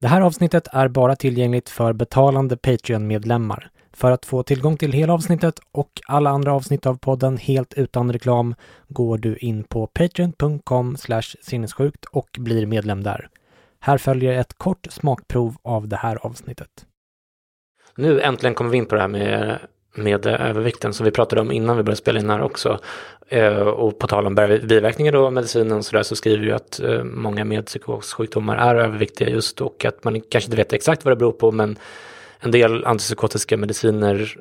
Det här avsnittet är bara tillgängligt för betalande Patreon-medlemmar. För att få tillgång till hela avsnittet och alla andra avsnitt av podden helt utan reklam går du in på patreon.com sinnessjukt och blir medlem där. Här följer ett kort smakprov av det här avsnittet. Nu äntligen kommer vi in på det här med, med övervikten som vi pratade om innan vi började spela in här också. Eh, och på tal om biverkningar då, medicinen så där, så skriver ju att eh, många med psykossjukdomar är överviktiga just och att man kanske inte vet exakt vad det beror på men en del antipsykotiska mediciner,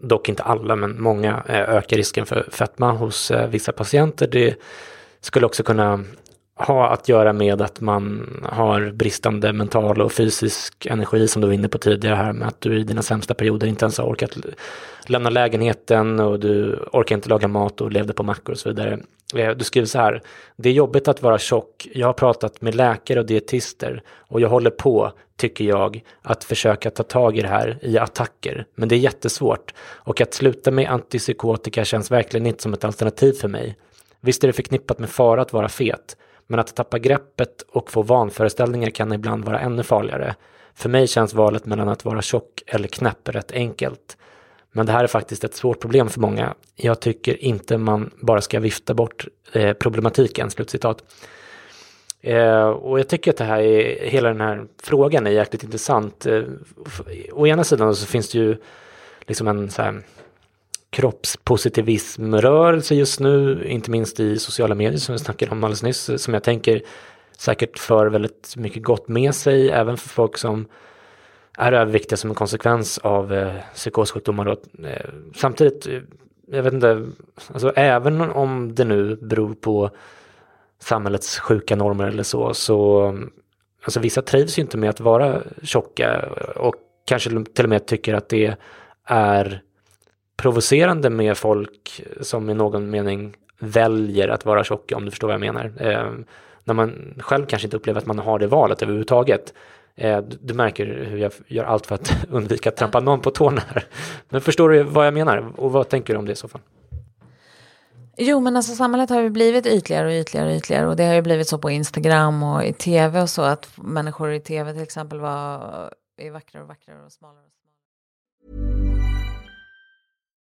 dock inte alla men många, eh, ökar risken för fetma hos eh, vissa patienter. Det skulle också kunna ha att göra med att man har bristande mental och fysisk energi som du var inne på tidigare här med att du i dina sämsta perioder inte ens har orkat lämna lägenheten och du orkar inte laga mat och levde på mackor och så vidare. Eh, du skriver så här, det är jobbigt att vara tjock, jag har pratat med läkare och dietister och jag håller på, tycker jag, att försöka ta tag i det här i attacker. Men det är jättesvårt och att sluta med antipsykotika känns verkligen inte som ett alternativ för mig. Visst är det förknippat med fara att vara fet, men att tappa greppet och få vanföreställningar kan ibland vara ännu farligare. För mig känns valet mellan att vara tjock eller knäpp rätt enkelt. Men det här är faktiskt ett svårt problem för många. Jag tycker inte man bara ska vifta bort eh, problematiken, slutcitat. Eh, och jag tycker att det här är, hela den här frågan är jäkligt intressant. Eh, å ena sidan så finns det ju liksom en så här, kroppspositivismrörelse just nu, inte minst i sociala medier som vi snackade om alldeles nyss, som jag tänker säkert för väldigt mycket gott med sig, även för folk som är överviktiga som en konsekvens av eh, psykossjukdomar. Då. Eh, samtidigt, eh, jag vet inte, alltså även om det nu beror på samhällets sjuka normer eller så, så alltså vissa trivs ju inte med att vara tjocka och kanske till och med tycker att det är provocerande med folk som i någon mening väljer att vara tjocka, om du förstår vad jag menar. Eh, när man själv kanske inte upplever att man har det valet överhuvudtaget. Eh, du, du, märker hur jag gör allt för att undvika att trampa någon på tårna här. Men förstår du vad jag menar? Och vad tänker du om det i så fall? Jo, men alltså samhället har ju blivit ytligare och ytligare och ytligare och det har ju blivit så på Instagram och i tv och så att människor i tv till exempel var, är vackrare och vackrare och smalare. Och smalare.